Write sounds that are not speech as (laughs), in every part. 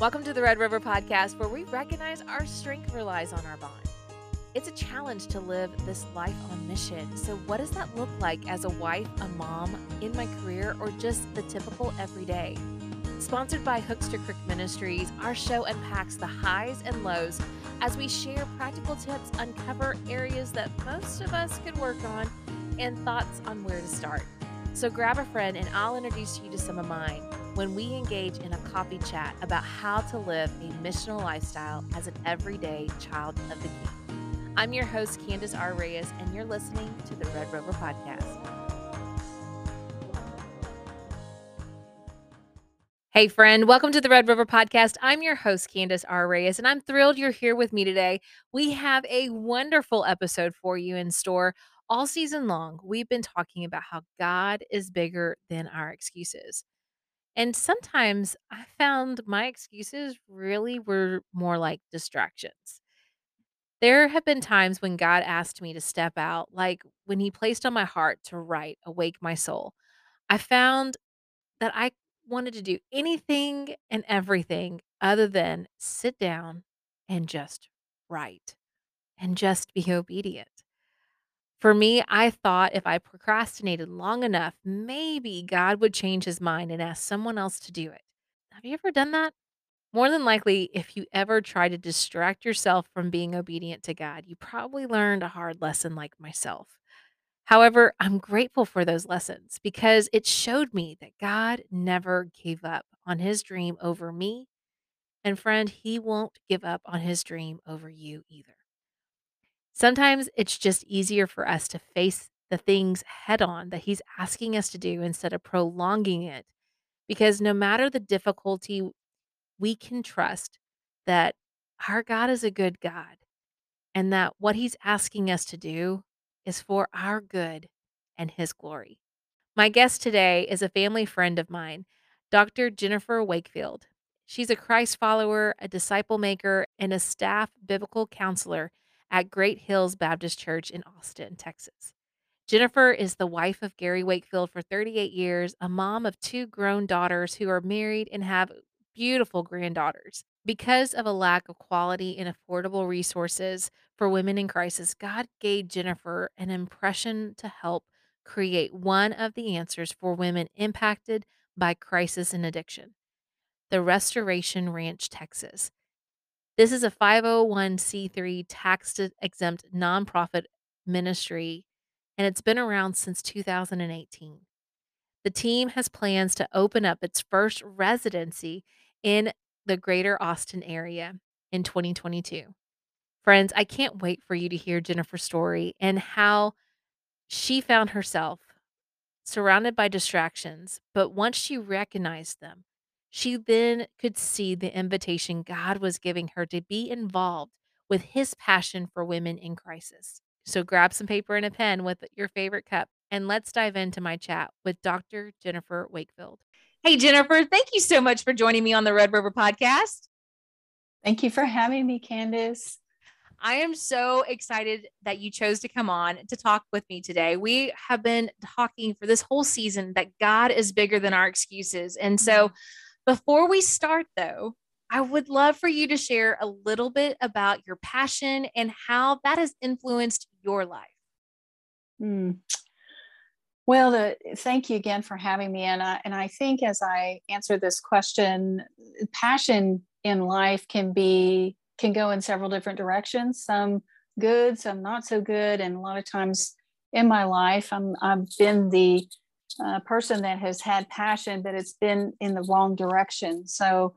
Welcome to the Red River Podcast, where we recognize our strength relies on our bond. It's a challenge to live this life on mission. So, what does that look like as a wife, a mom, in my career, or just the typical everyday? Sponsored by Hookster Creek Ministries, our show unpacks the highs and lows as we share practical tips, uncover areas that most of us could work on, and thoughts on where to start. So, grab a friend and I'll introduce you to some of mine when we engage in a coffee chat about how to live a missional lifestyle as an everyday child of the King. I'm your host, Candace R. Reyes, and you're listening to the Red River Podcast. Hey, friend, welcome to the Red River Podcast. I'm your host, Candace R. Reyes, and I'm thrilled you're here with me today. We have a wonderful episode for you in store. All season long, we've been talking about how God is bigger than our excuses. And sometimes I found my excuses really were more like distractions. There have been times when God asked me to step out, like when He placed on my heart to write Awake My Soul. I found that I wanted to do anything and everything other than sit down and just write and just be obedient. For me, I thought if I procrastinated long enough, maybe God would change his mind and ask someone else to do it. Have you ever done that? More than likely, if you ever try to distract yourself from being obedient to God, you probably learned a hard lesson like myself. However, I'm grateful for those lessons because it showed me that God never gave up on his dream over me. And friend, he won't give up on his dream over you either. Sometimes it's just easier for us to face the things head on that he's asking us to do instead of prolonging it. Because no matter the difficulty, we can trust that our God is a good God and that what he's asking us to do is for our good and his glory. My guest today is a family friend of mine, Dr. Jenifer Wakefield. She's a Christ follower, a disciple maker, and a staff biblical counselor at Great Hills Baptist Church in Austin, Texas. Jenifer is the wife of Gary Wakefield for 38 years, a mom of two grown daughters who are married and have beautiful granddaughters. Because of a lack of quality and affordable resources for women in crisis, God gave Jenifer an impression to help create one of the answers for women impacted by crisis and addiction the Restoration Ranch, Texas. This is a 501c3 tax exempt nonprofit ministry, and it's been around since 2018. The team has plans to open up its first residency in the greater Austin area in 2022. Friends, I can't wait for you to hear Jenifer's story and how she found herself surrounded by distractions, but once she recognized them, she then could see the invitation God was giving her to be involved with his passion for women in crisis. So grab some paper and a pen with your favorite cup and let's dive into my chat with Dr. Jenifer Wakefield. Hey, Jenifer, thank you so much for joining me on the Red River podcast. Thank you for having me, Candace. I am so excited that you chose to come on to talk with me today. We have been talking for this whole season that God is bigger than our excuses. And so, mm-hmm. Before we start, though, I would love for you to share a little bit about your passion and how that has influenced your life. Mm. Well, the, thank you again for having me. And I, and I think as I answer this question, passion in life can be can go in several different directions. Some good, some not so good, and a lot of times in my life, I'm I've been the uh, person that has had passion, but it's been in the wrong direction. So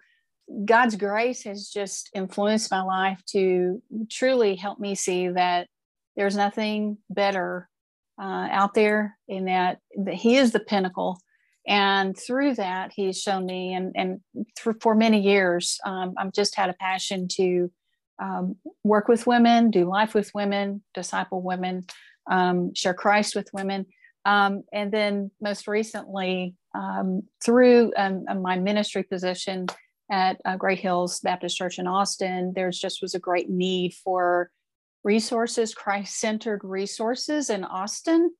God's grace has just influenced my life to truly help me see that there's nothing better uh, out there in that, that He is the pinnacle. And through that, He's shown me, and, and for many years, um, I've just had a passion to um, work with women, do life with women, disciple women, um, share Christ with women. Um, and then most recently, um, through um, my ministry position at uh, Great Hills Baptist Church in Austin, there just was a great need for resources, Christ centered resources in Austin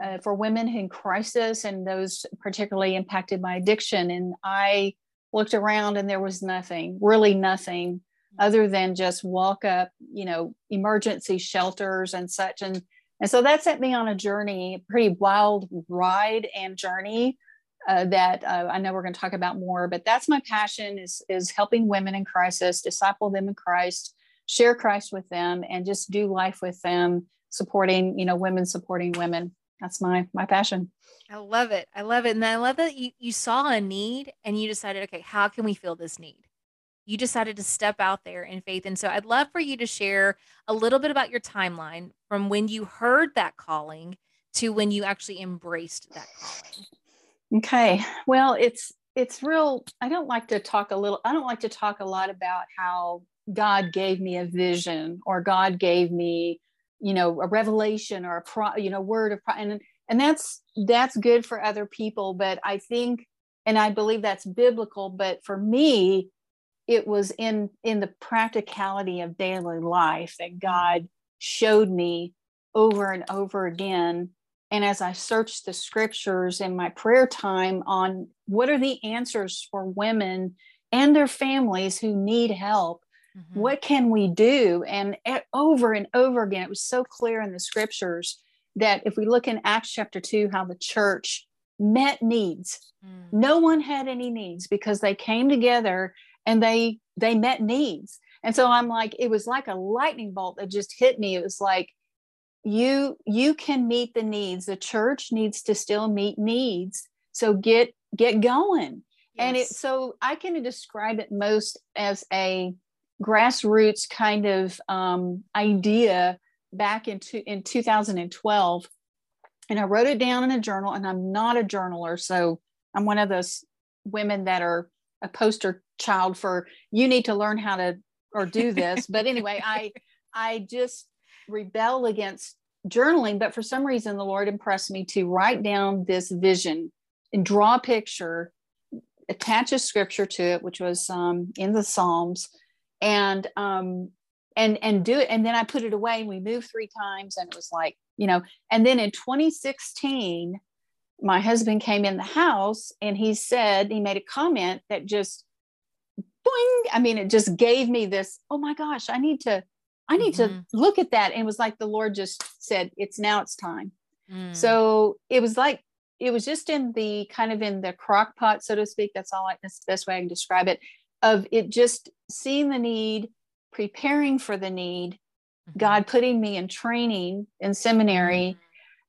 uh, mm-hmm. for women in crisis and those particularly impacted by addiction. And I looked around and there was nothing, really nothing other than just walk up, you know, emergency shelters and such. And and so that sent me on a journey, pretty wild ride and journey uh, that uh, I know we're going to talk about more. But that's my passion is is helping women in crisis, disciple them in Christ, share Christ with them, and just do life with them, supporting you know women supporting women. That's my my passion. I love it. I love it. And I love that you, you saw a need and you decided, okay, how can we fill this need? You decided to step out there in faith. And so I'd love for you to share a little bit about your timeline from when you heard that calling to when you actually embraced that calling. Okay. Well, it's it's real I don't like to talk a little I don't like to talk a lot about how God gave me a vision or God gave me, you know, a revelation or a pro, you know, word of and and that's that's good for other people, but I think and I believe that's biblical, but for me, it was in in the practicality of daily life that god showed me over and over again and as i searched the scriptures in my prayer time on what are the answers for women and their families who need help mm-hmm. what can we do and over and over again it was so clear in the scriptures that if we look in acts chapter 2 how the church met needs mm. no one had any needs because they came together and they they met needs. And so i'm like it was like a lightning bolt that just hit me. It was like you you can meet the needs. The church needs to still meet needs. So get get going. Yes. and it so i can describe it most as a grassroots kind of um, idea back into in 2012 and i wrote it down in a journal and i'm not a journaler so i'm one of those women that are a poster child for you need to learn how to or do this. But anyway i (laughs) i just rebel against journaling but for some reason the lord impressed me to write down this vision and draw a picture attach a scripture to it which was um, in the psalms and um and and do it. And then i put it away and we moved three times and it was like you know and then in 2016 my husband came in the house and he said he made a comment that just boing i mean it just gave me this oh my gosh i need to i need mm-hmm. to look at that and it was like the lord just said it's now it's time mm. so it was like it was just in the kind of in the crock pot so to speak that's all I, that's the best way i can describe it of it just seeing the need preparing for the need mm-hmm. god putting me in training in seminary mm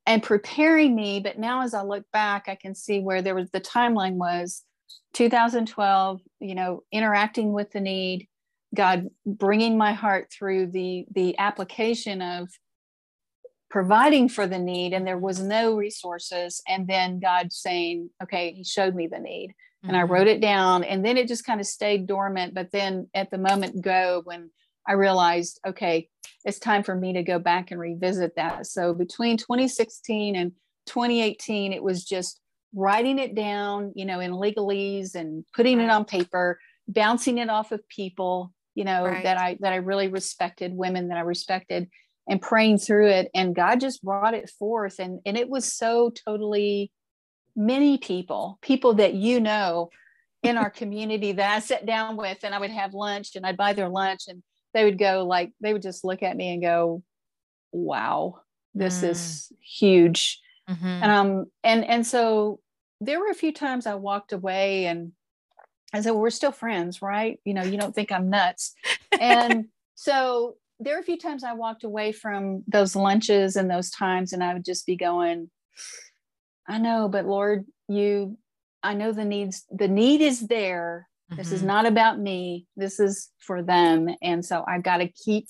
and preparing me. But now, as I look back, I can see where there was the timeline was 2012, you know, interacting with the need, God bringing my heart through the the application of providing for the need and there was no resources and then god saying okay he showed me the need mm-hmm. and i mm-hmm. wrote it down and then it just kind of stayed dormant but then at the moment go when I realized, okay, it's time for me to go back and revisit that. So between 2016 and 2018, it was just writing it down, you know, in legalese and putting it on paper, bouncing it off of people, you know, right. that I that I really respected, women that I respected, and praying through it. And God just brought it forth. And and it was so totally many people, people that you know in our community that I sat down with and I would have lunch and I'd buy their lunch and they would go like they would just look at me and go wow this mm. is huge mm-hmm. and um and and so there were a few times i walked away and i said well, we're still friends right you know you don't think i'm nuts and (laughs) so there were a few times i walked away from those lunches and those times and i would just be going i know but lord you i know the needs the need is there Mm-hmm. This is mm-hmm. not about me. This is for them. And so I've got to keep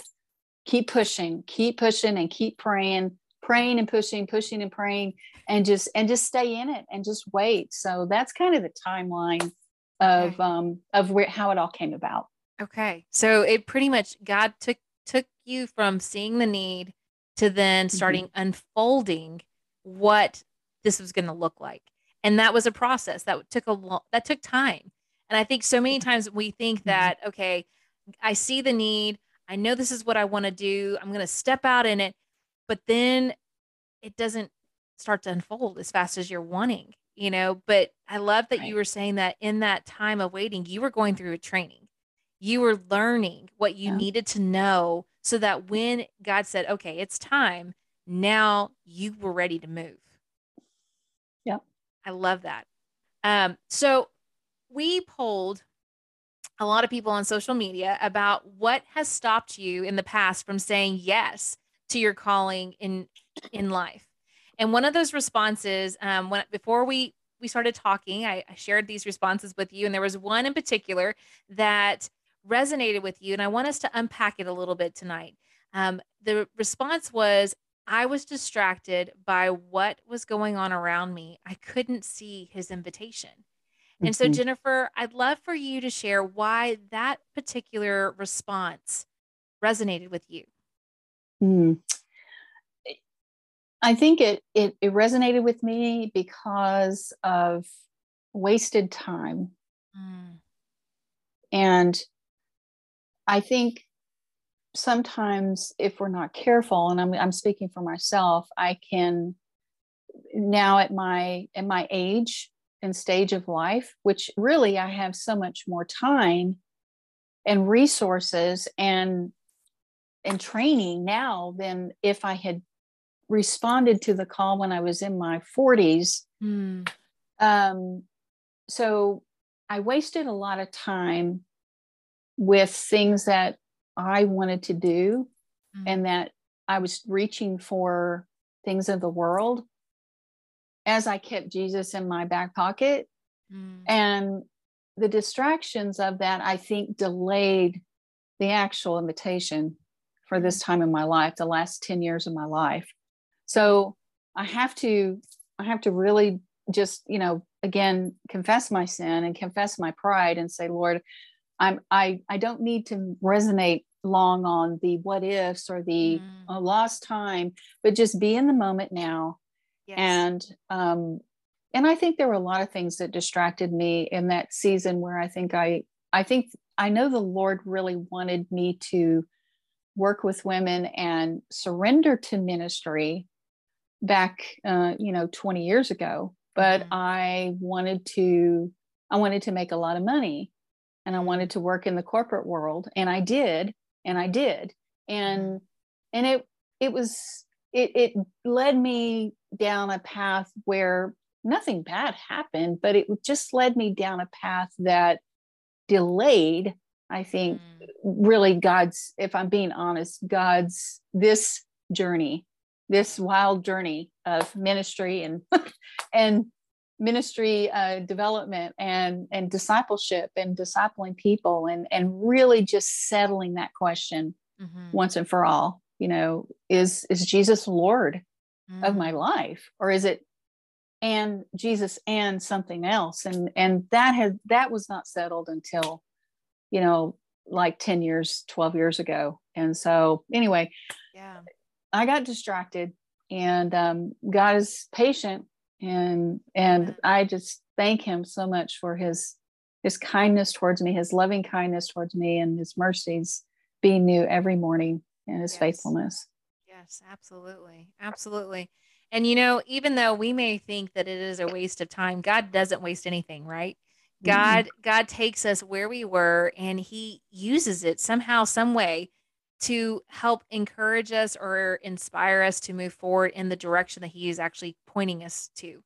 keep pushing, keep pushing and keep praying, praying and pushing, pushing and praying and just and just stay in it and just wait. So that's kind of the timeline of okay. um of where how it all came about. Okay. So it pretty much God took took you from seeing the need to then mm-hmm. starting mm-hmm. unfolding what this was going to look like. And that was a process that took a long that took time. And I think so many times we think mm-hmm. that, okay, I see the need. I know this is what I want to do. I'm going to step out in it. But then it doesn't start to unfold as fast as you're wanting. you know, but I love that Right. you were saying that in that time of waiting, you were going through a training. You were learning what you Yeah. needed to know so that when God said, okay, it's time, now you were ready to move. yeah I love that. Um, so we polled a lot of people on social media about what has stopped you in the past from saying yes to your calling in in life. And one of those responses, um, when before we we started talking, I, I shared these responses with you, and there was one in particular that resonated with you, and I want us to unpack it a little bit tonight. Um, the response was, I was distracted by what was going on around me. I couldn't see his invitation. And so, Mhm. Jenifer, I'd love for you to share why that particular response resonated with you. Mm. I think it, it it resonated with me because of wasted time. Mm, And I think sometimes if we're not careful, and I'm I'm speaking for myself, I can now at my at my age and stage of life, which really I have so much more time and resources and and training now than if I had responded to the call when I was in my 40s. mm, Um, so I wasted a lot of time with things that I wanted to do mm, and that I was reaching for things of the world as I kept Jesus in my back pocket. mm, And the distractions of that, I think, delayed the actual invitation for this time in my life, the last 10 years of my life. So I have to, I have to really just, you know, again, confess my sin and confess my pride and say, Lord, I'm I I don't need to resonate long on the what ifs or the mm. lost time, but just be in the moment now Yes. and um and i think there were a lot of things that distracted me in that season where i think i i think i know the lord really wanted me to work with women and surrender to ministry back uh you know 20 years ago but Mhm. i wanted to i wanted to make a lot of money and i wanted to work in the corporate world and i did and i did and and it it was it it led me down a path where nothing bad happened but it just led me down a path that delayed i think Mm, really god's if i'm being honest god's this journey this wild journey of ministry and (laughs) and ministry uh, development and and discipleship and discipling people and and really just settling that question mhm, once and for all you know is is jesus lord of my mm. life or is it and jesus and something else? And and that had that was not settled until you know like 10 years 12 years ago and so anyway Yeah. i got distracted and um, god is patient and and Amen. i just thank him so much for his his kindness towards me his loving kindness towards me and his mercies being new every morning and his Yes. faithfulness Yes, absolutely. Absolutely. And you know, even though we may think that it is a waste of time, God doesn't waste anything, right? Mm-mm. God God takes us where we were and he uses it somehow some way to help encourage us or inspire us to move forward in the direction that he is actually pointing us to.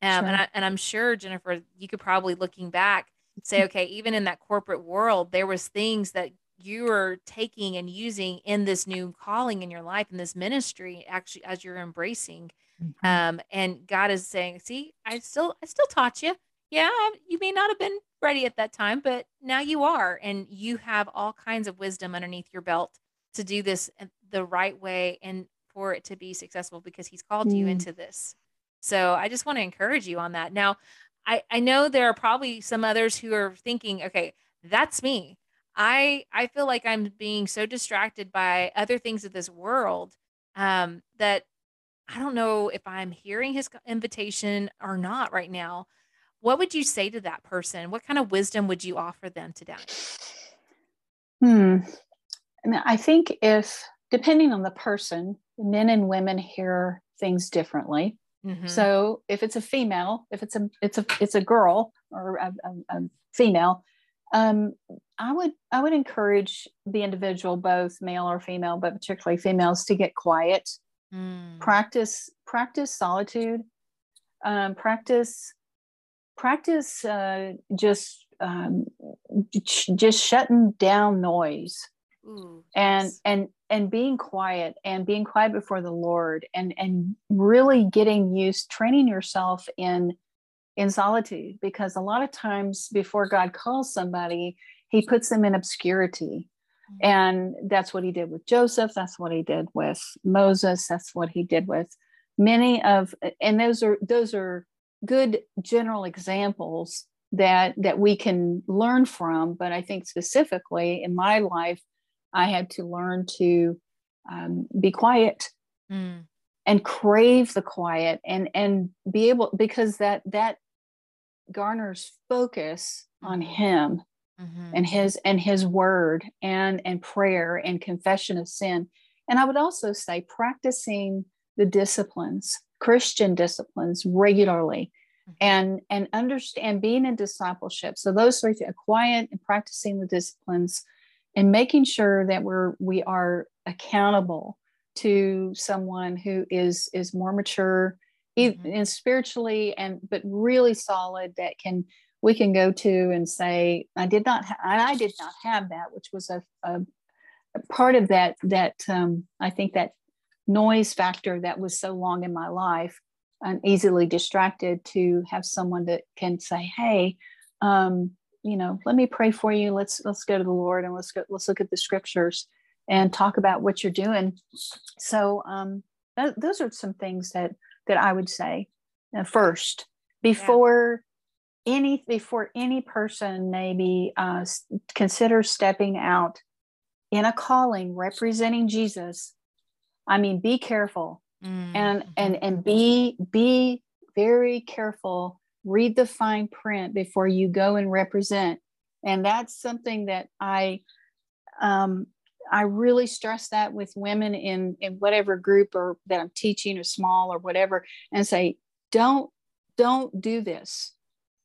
Um, and I, and I'm sure Jenifer, you could probably looking back (laughs) say, okay, even in that corporate world, there was things that you were taking and using in this new calling in your life in this ministry, actually as you're embracing. Mhm. Um, and God is saying, see, I still, I still taught you. Yeah, you may not have been ready at that time, but now you are, and you have all kinds of wisdom underneath your belt to do this uh, the right way and for it to be successful because He's called you Mm. into this. So I just want to encourage you on that. Now, I, I know there are probably some others who are thinking, okay, that's me. I I feel like I'm being so distracted by other things of this world um, that I don't know if I'm hearing his invitation or not right now. What would you say to that person? What kind of wisdom would you offer them today? Hmm. And I think if, depending on the person, men and women hear things differently. Mm-hmm. So if it's a female, if it's a it's a it's a girl or a, a, a female, um, I would I would encourage the individual, both male or female, but particularly females, to get quiet, mm. practice practice solitude, um, practice practice uh, just um, just shutting down noise Ooh, and yes. and and being quiet and being quiet before the lord and and really getting used training yourself in in solitude because a lot of times before god calls somebody he puts them in obscurity mm-hmm. and that's what he did with joseph that's what he did with moses that's what he did with many of and those are those are good general examples that that we can learn from but i think specifically in my life i had to learn to um, be quiet mm. and crave the quiet and and be able because that that garners focus mm-hmm. on him mm-hmm. and his and his word and and prayer and confession of sin and i would also say practicing the disciplines christian disciplines regularly and and understand being in discipleship so those three things quiet and practicing the disciplines and making sure that we're we are accountable to someone who is is more mature mm-hmm. and spiritually and but really solid that can we can go to and say i did not ha- i did not have that which was a, a, a part of that that um, i think that noise factor that was so long in my life and easily distracted to have someone that can say hey um, you know let me pray for you let's let's go to the lord and let's go let's look at the scriptures and talk about what you're doing so um, th- those are some things that that i would say uh, first before yeah. any before any person maybe uh, consider stepping out in a calling representing jesus i mean be careful. Mm-hmm. and and and be be very careful. Read the fine print before you go and represent. And that's something that i um, i really stress that with women in in whatever group or that i'm teaching or small or whatever and say don't don't do this.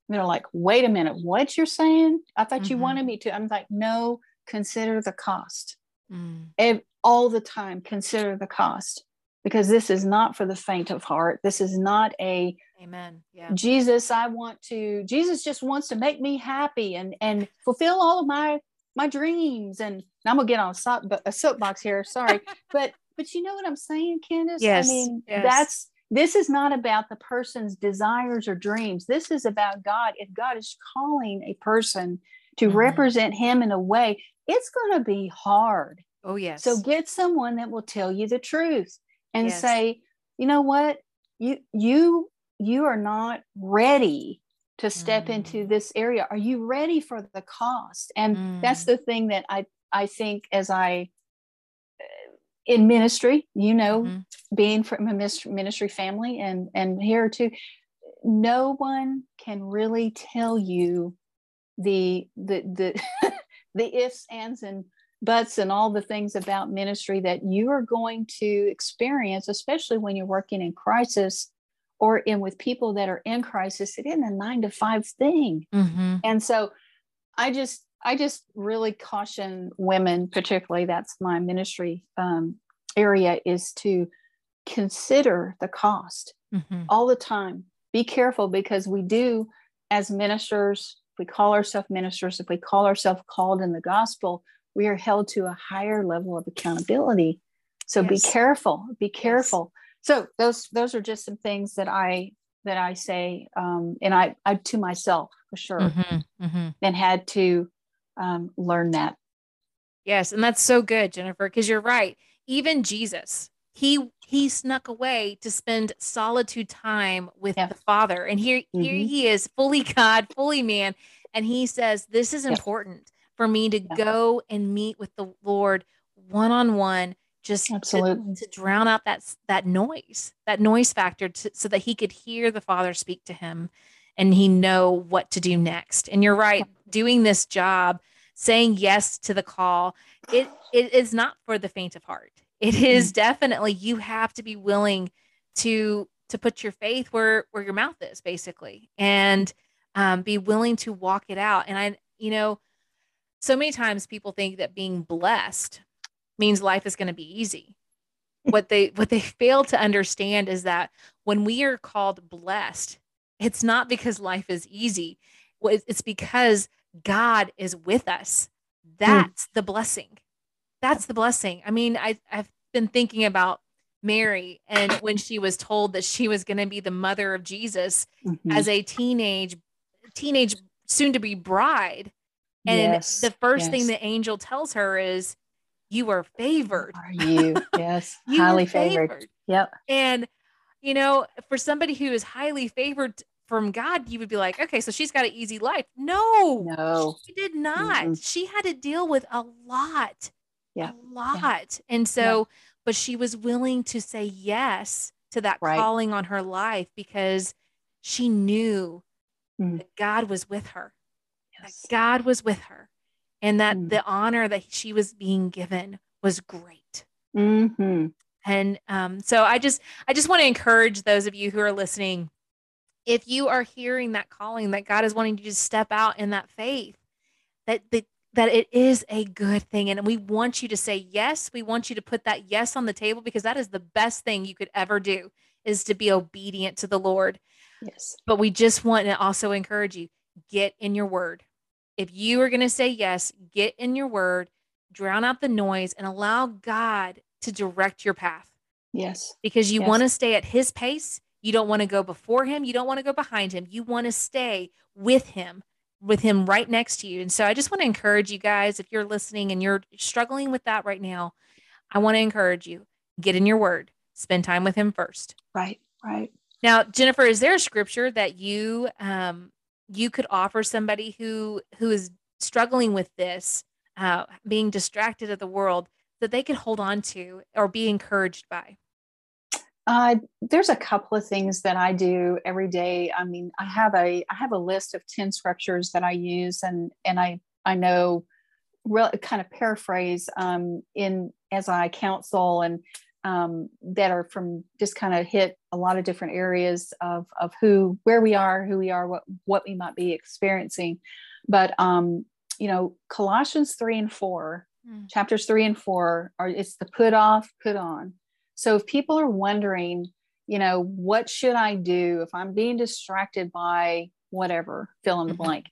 And they're like wait a minute. What you're saying? I thought mm-hmm. you wanted me to. I'm like no consider the cost mm. all the time consider the cost because this is not for the faint of heart. This is not a amen. Yeah. Jesus, I want to Jesus just wants to make me happy and and fulfill all of my my dreams and I'm gonna get on a, soap, a soapbox here. Sorry, (laughs) but but you know what I'm saying, Candace? Yes. I mean, yes. that's this is not about the person's desires or dreams. This is about God. If God is calling a person to mm-hmm. represent Him in a way, it's going to be hard. Oh yes. So get someone that will tell you the truth and yes. say, you know what, you you you are not ready to step mm. into this area. Are you ready for the cost? And mm. that's the thing that I I think as I uh, in ministry, you know, mm-hmm. being from a ministry family and and here too, no one can really tell you the the the (laughs) the ifs ands and buts and all the things about ministry that you are going to experience, especially when you're working in crisis or in with people that are in crisis. It isn't a nine to five thing. Mm-hmm. And so I just, I just really caution women, particularly that's my ministry um, area, is to consider the cost mm-hmm. all the time. Be careful because we do, as ministers, if we call ourselves ministers, if we call ourselves called in the gospel, we are held to a higher level of accountability. So yes. be careful, be careful. Yes. So those those are just some things that I that I say, um, and I, I to myself for sure, mm-hmm, mm-hmm. and had to um, learn that. Yes, and that's so good, Jenifer, because you're right. Even Jesus, he he snuck away to spend solitude time with yeah. the Father, and here mm-hmm. here he is, fully (laughs) God, fully man, and he says, "This is important." for me to yeah. go and meet with the Lord one on one, just to, to, drown out that that noise, that noise factor, to, so that he could hear the Father speak to him, and he know what to do next. And you're right, doing this job, saying yes to the call, it it is not for the faint of heart. It is mm-hmm. definitely you have to be willing to to put your faith where where your mouth is basically and um, be willing to walk it out and i you know so many times people think that being blessed means life is going to be easy what they what they fail to understand is that when we are called blessed it's not because life is easy it's because god is with us hmm. that's mm. the blessing that's the blessing i mean I, i've been thinking about Mary and when she was told that she was going to be the mother of Jesus mm-hmm. as a teenage teenage soon to be bride. And yes, the first yes. thing the angel tells her is you are favored. Are you? (laughs) Yes you highly favored. favored. Yep. And you know for somebody who is highly favored from God you would be like okay so she's got an easy life. No no. she did not. Mm-hmm. she had to deal with a lot yeah a lot yeah. and so yeah but she was willing to say yes to that right. calling on her life because she knew mm. that God was with her. Yes. That God was with her and that mm. the honor that she was being given was great. Mm-hmm. And um, so I just I just want to encourage those of you who are listening if you are hearing that calling that God is wanting you to step out in that faith that that that it is a good thing. And we want you to say yes. We want you to put that yes on the table because that is the best thing you could ever do is to be obedient to the Lord. Yes. But we just want to also encourage you get in your word. If you are going to say yes, get in your word, drown out the noise, and allow God to direct your path. Yes. Because you yes. want to stay at his pace. You don't want to go before him. You don't want to go behind him. You want to stay with him with him right next to you. And so I just want to encourage you guys if you're listening and you're struggling with that right now, I want to encourage you get in your word, spend time with him first. Right, right. Now, Jenifer, is there a scripture that you um you could offer somebody who who is struggling with this, uh, being distracted of the world that they could hold on to or be encouraged by? Uh, there's a couple of things that I do every day. I mean, I have a I have a list of ten scriptures that I use, and and I I know, real kind of paraphrase um, in as I counsel and um, that are from just kind of hit a lot of different areas of of who where we are, who we are, what what we might be experiencing. But um, you know, Colossians three and four, mm. chapters three and four are it's the put off, put on so if people are wondering, you know, what should I do if I'm being distracted by whatever, fill in the mm-hmm. blank,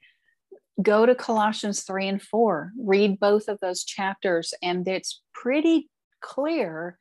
go to Colossians 3 and 4, read both of those chapters, and it's pretty clear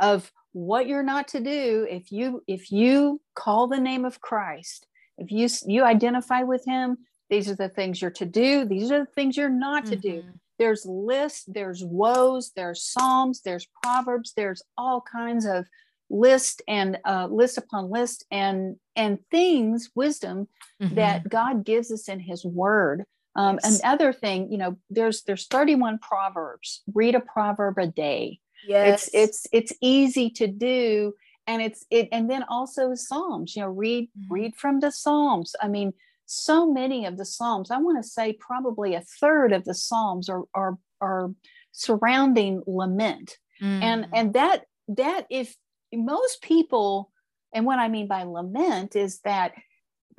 of what you're not to do if you if you call the name of Christ if you you identify with him these are the things you're to do these are the things you're not mm-hmm. to do mm-hmm there's lists, there's woes, there's psalms, there's proverbs, there's all kinds of list and uh, list upon list and and things, wisdom mm-hmm. that God gives us in His Word. Um, yes. Another thing, you know, there's there's 31 proverbs. Read a proverb a day. Yes, it's it's it's easy to do, and it's it, and then also Psalms. You know, read mm-hmm. read from the Psalms. I mean, so many of the Psalms, I want to say probably a third of the Psalms are, are, are surrounding lament. Mm. And, and that, that if most people, and what I mean by lament is that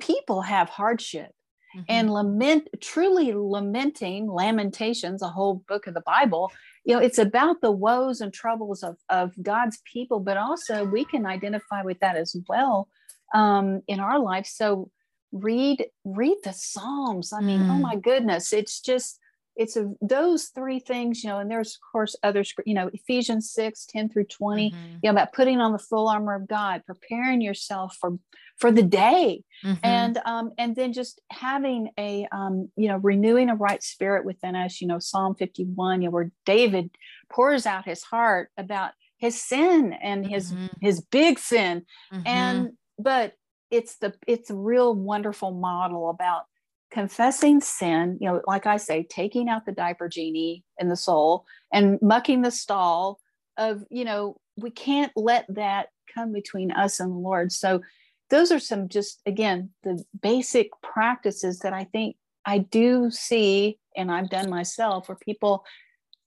people have hardship mm-hmm. and lament, truly lamenting, lamentations, a whole book of the Bible, you know, it's about the woes and troubles of, of God's people, but also we can identify with that as well um, in our life. So read read the psalms i mean oh mm. oh my goodness it's just it's a, those three things you know and there's of course other you know ephesians 6 10 through 20 mm-hmm. you know about putting on the full armor of god preparing yourself for for the day mm-hmm. and um and then just having a um you know renewing a right spirit within us you know psalm 51 you know where david pours out his heart about his sin and his mm-hmm. his big sin mm-hmm. and but it's the it's a real wonderful model about confessing sin you know like i say taking out the diaper genie in the soul and mucking the stall of you know we can't let that come between us and the lord. So those are some just again the basic practices that i think i do see and i've done myself where people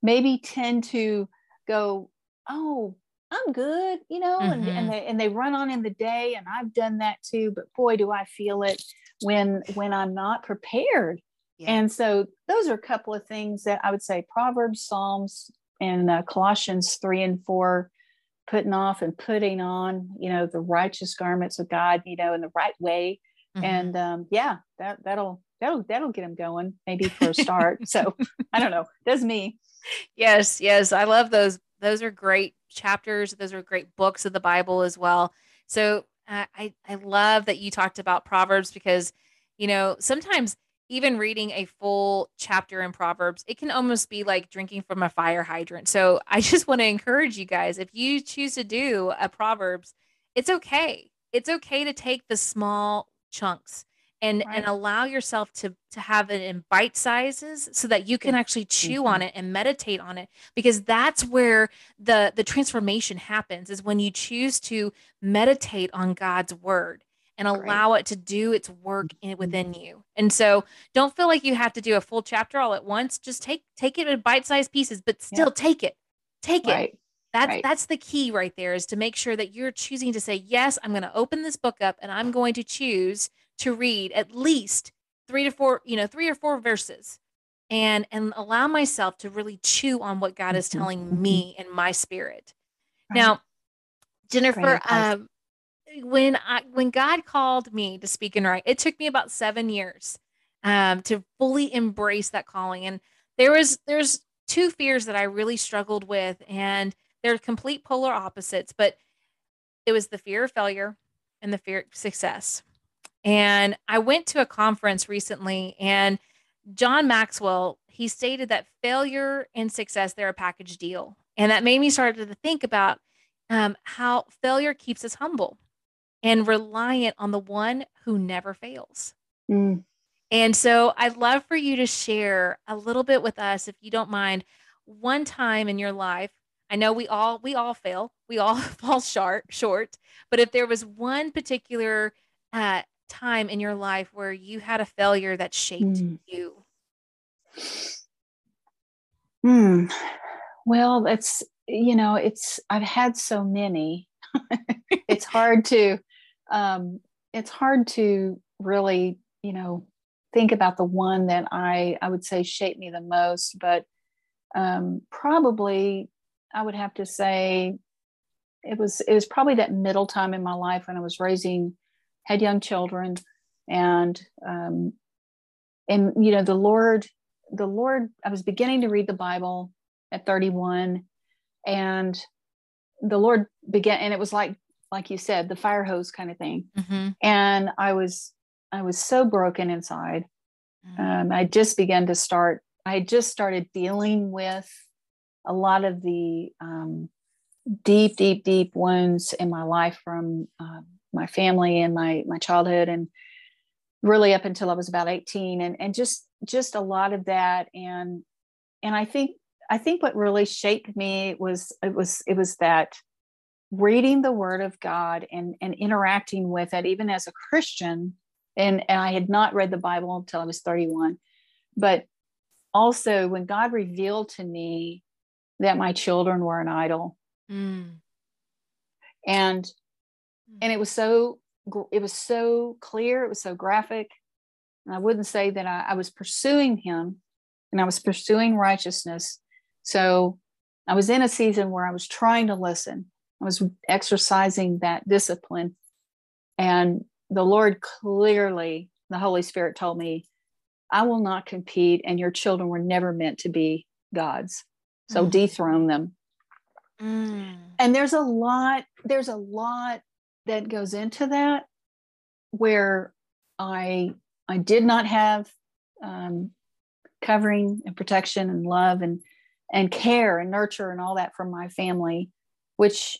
maybe tend to go oh I'm good, you know, mm-hmm. and, and mm-hmm. they and they run on in the day, and I've done that too. But boy, do I feel it when when I'm not prepared. Yeah. And so those are a couple of things that I would say Proverbs, Psalms, and uh, Colossians three and four, putting off and putting on, you know, the righteous garments of God, you know, in the right way. Mm-hmm. And um, yeah, that that'll that'll that'll get them going maybe for a start. so I don't know. That's me. (laughs) Yes, yes, I love those. Those are great chapters. Those are great books of the Bible as well. So uh, I I love that you talked about Proverbs because you know sometimes even reading a full chapter in Proverbs, it can almost be like drinking from a fire hydrant. So (laughs) I just want to encourage you guys if you choose to do a Proverbs, it's okay. It's okay to take the small chunks and right. and allow yourself to to have it in bite sizes so that you can actually chew mm-hmm. on it and meditate on it because that's where the the transformation happens is when you choose to meditate on God's word and allow right. it to do its work in, mm-hmm. within you. And so don't feel like you have to do a full chapter all at once. Just take take it in bite-sized pieces, but still yeah. take it. Take right. it. That's right. that's the key right there is to make sure that you're choosing to say, yes, I'm going to open this book up and I'm going to choose to read at least three to four, you know, three or four verses and and allow myself to really chew on what God is mm-hmm. telling mm-hmm. me in my spirit. Right. Now, Jenifer, um, when I when God called me to speak and write, it took me about seven years um, to fully embrace that calling. And there was there's two fears that I really struggled with, and they're complete polar opposites, but it was the fear of failure and the fear of success. And I went to a conference recently, and John Maxwell he stated that failure and success they're a package deal, and that made me start to think about um, how failure keeps us humble and reliant on the one who never fails. Mm. And so I'd love for you to share a little bit with us, if you don't mind, one time in your life. I know we all we all fail, we all (laughs) fall short, short. But if there was one particular uh, time in your life where you had a failure that shaped mm. you? Hmm. Well, it's you know, it's I've had so many. (laughs) it's hard to um it's hard to really, you know, think about the one that I I would say shaped me the most, but um probably I would have to say it was it was probably that middle time in my life when I was raising had young children and um, and you know the lord the lord i was beginning to read the bible at 31 and the lord began and it was like like you said the fire hose kind of thing mm-hmm. and i was i was so broken inside um, i just began to start i just started dealing with a lot of the um, deep deep deep wounds in my life from um, my family and my my childhood and really up until I was about 18 and and just just a lot of that. And and I think I think what really shaped me was it was it was that reading the word of God and and interacting with it even as a Christian. And and I had not read the Bible until I was 31 but also when God revealed to me that my children were an idol mm. and and it was so it was so clear it was so graphic. And i wouldn't say that I, I was pursuing him and i was pursuing righteousness. So i was in a season where i was trying to listen. I was exercising that discipline. And the lord clearly the holy spirit told me i will not compete and your children were never meant to be gods. So mm. dethrone them. Mm. and there's a lot there's a lot that goes into that where I I did not have um, covering and protection and love and and care and nurture and all that from my family, which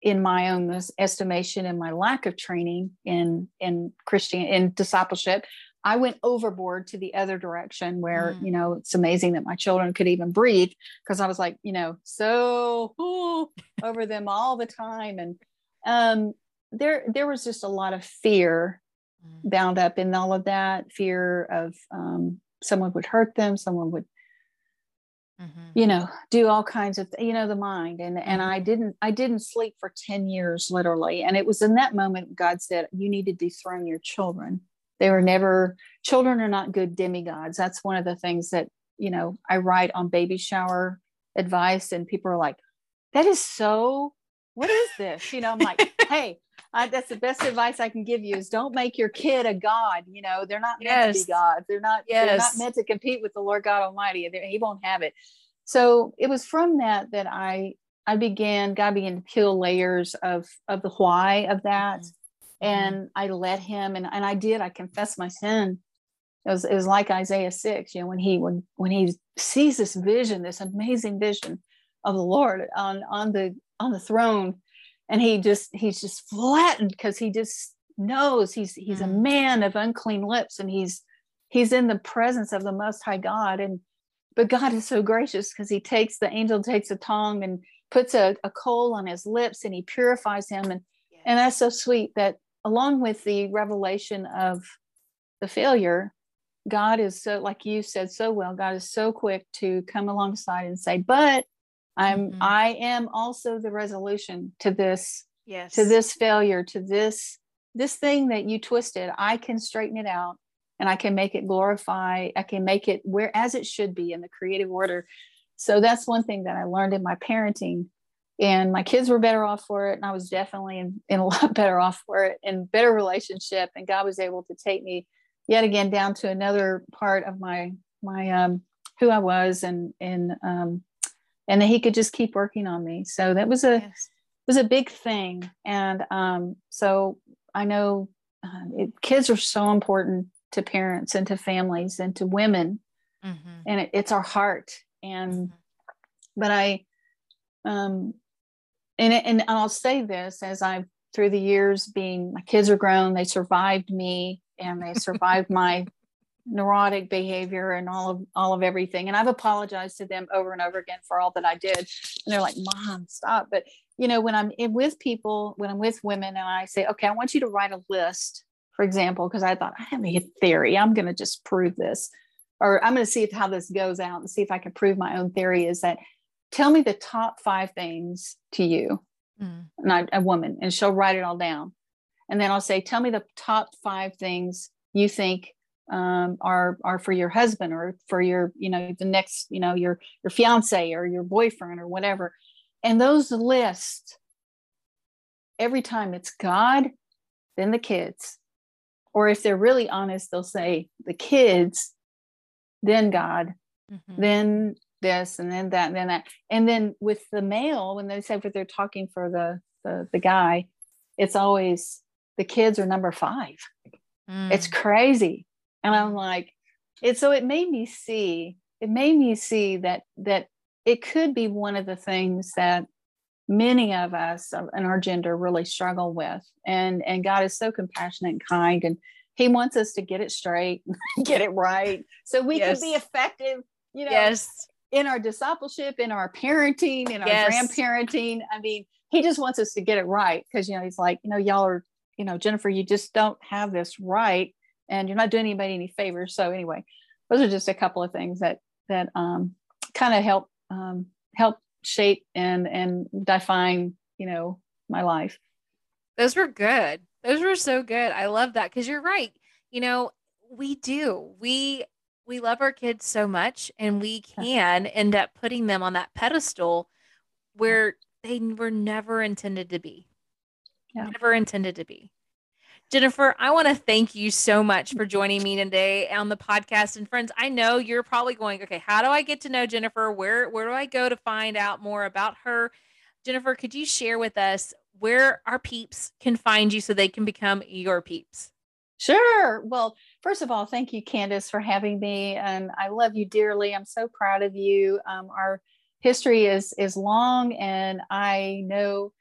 in my own estimation and my lack of training in in Christian in discipleship, I went overboard to the other direction where, mm. you know, it's amazing that my children could even breathe because I was like, you know, so ooh, over them all the time. And um, there there was just a lot of fear mm. bound up in all of that fear of um, someone would hurt them someone would mm-hmm. you know do all kinds of you know the mind and mm-hmm. and i didn't i didn't sleep for 10 years literally and it was in that moment god said you need to dethrone your children they were never children are not good demigods that's one of the things that you know i write on baby shower advice and people are like that is so what is this you know i'm like (laughs) hey I, that's the best advice I can give you is don't make your kid a god. You know, they're not meant yes. to be gods. They're not, yes. they're not meant to compete with the Lord God Almighty. He won't have it. So it was from that that I I began, God began to peel layers of of the why of that. Mm-hmm. And I let him and, and I did, I confessed my sin. It was, it was like Isaiah 6, you know, when he when when he sees this vision, this amazing vision of the Lord on on the on the throne and he just he's just flattened because he just knows he's he's mm. a man of unclean lips and he's he's in the presence of the most high god and but god is so gracious because he takes the angel takes a tongue and puts a, a coal on his lips and he purifies him and yes. and that's so sweet that along with the revelation of the failure god is so like you said so well god is so quick to come alongside and say but i'm mm-hmm. i am also the resolution to this yes. to this failure to this this thing that you twisted. I can straighten it out and i can make it glorify i can make it where as it should be in the creative order. So that's one thing that i learned in my parenting. And my kids were better off for it and i was definitely in, in a (laughs) lot better off for it and better relationship. And god was able to take me yet again down to another part of my my um who i was and and um and that he could just keep working on me. So that was a yes. was a big thing. And um, so I know uh, it, kids are so important to parents and to families and to women, mm-hmm. and it, it's our heart. And mm-hmm. but I, um, and and I'll say this as I've through the years being my kids are grown, they survived me and they survived my (laughs) neurotic behavior and all of all of everything. And i've apologized to them over and over again for all that i did. And they're like mom stop. But you know when i'm in with people when i'm with women and i say okay i want you to write a list for example because i thought i have a theory. I'm going to just prove this. Or i'm going to see if how this goes out and see if i can prove my own theory is that tell me the top five things to you. Mm. and I, a woman and she'll write it all down. And then i'll say tell me the top five things you think um, are are for your husband or for your you know the next you know your your fiance or your boyfriend or whatever. And those lists every time it's god then the kids. Or if they're really honest they'll say the kids then god mm-hmm. then this and then that and then that. And then with the male when they say if they're talking for the the, the guy it's always the kids are number five. Mm. it's crazy and i'm like it so it made me see it made me see that that it could be one of the things that many of us in our gender really struggle with and and god is so compassionate and kind and he wants us to get it straight (laughs) get it right so we yes. can be effective you know yes in our discipleship in our parenting in our yes. grandparenting i mean he just wants us to get it right because you know he's like you know y'all are you know Jenifer you just don't have this right and you're not doing anybody any favors. So anyway, those are just a couple of things that that um, kind of help um, help shape and and define you know my life. Those were good. Those were so good. I love that because you're right. You know, we do. We we love our kids so much and we can end up putting them on that pedestal where they were never intended to be. Yeah. Never intended to be. Jenifer, I want to thank you so much for joining me today on the podcast. And friends, I know you're probably going, okay, how do I get to know Jenifer? Where where do I go to find out more about her? Jenifer, could you share with us where our peeps can find you so they can become your peeps? Sure. Well, first of all, thank you, Candace, for having me. And I love you dearly. I'm so proud of you. Um, our history is is long, and I know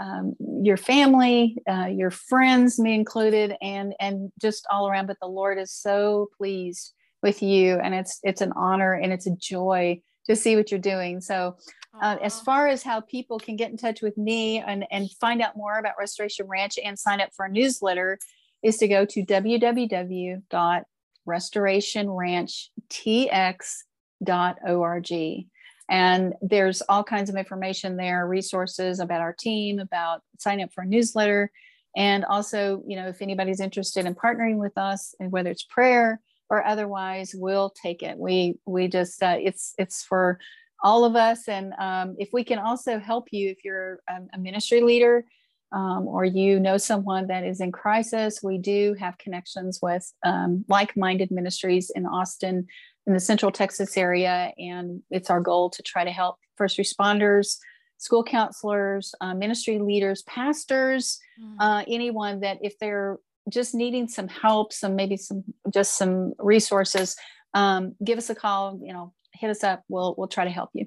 um, your family, uh, your friends, me included, and and just all around. But the Lord is so pleased with you, and it's it's an honor and it's a joy to see what you're doing. So, uh, as far as how people can get in touch with me and and find out more about Restoration Ranch and sign up for a newsletter, is to go to www.restorationranchtx.org. And there's all kinds of information there, resources about our team, about sign up for a newsletter. And also, you know, if anybody's interested in partnering with us, and whether it's prayer or otherwise, we'll take it. We we just uh, it's it's for all of us. And um, if we can also help you, if you're a, ministry leader um, or you know someone that is in crisis, we do have connections with um, like-minded ministries in Austin in the central Texas area. And it's our goal to try to help first responders, school counselors, uh, ministry leaders, pastors, mm. uh, anyone that if they're just needing some help, some maybe some just some resources, um, give us a call, you know, hit us up. We'll, we'll try to help you.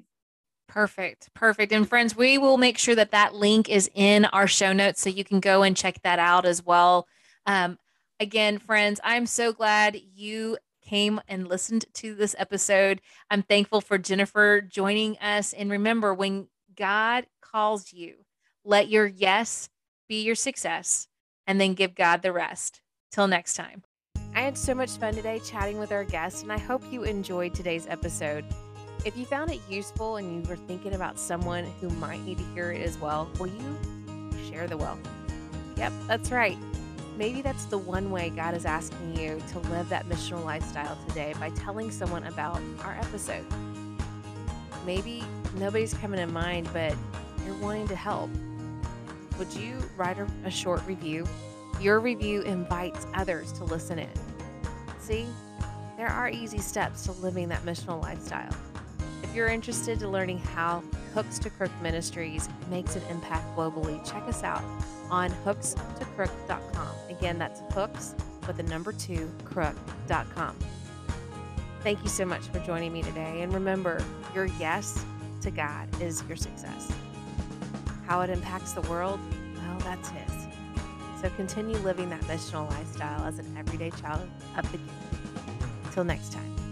Perfect. Perfect. And friends, we will make sure that that link is in our show notes so you can go and check that out as well. Um, again, friends, I'm so glad you came and listened to this episode. I'm thankful for Jenifer joining us. And remember, when God calls you, let your yes be your success and then give God the rest. Till next time. I had so much fun today chatting with our guests, and I hope you enjoyed today's episode. If you found it useful and you were thinking about someone who might need to hear it as well, will you share the wealth? Yep, that's right. Maybe that's the one way God is asking you to live that missional lifestyle today by telling someone about our episode. Maybe nobody's coming to mind, but you're wanting to help. Would you write a, a short review? Your review invites others to listen in. See, there are easy steps to living that missional lifestyle. If you're interested in learning how Hooks to Crook Ministries makes an impact globally, check us out on hooks2crook.com. Again, that's hooks with the number two crook.com. Thank you so much for joining me today. And remember, your yes to God is your success. How it impacts the world, well, that's His. So continue living that missional lifestyle as an everyday child of the kingdom. Until next time.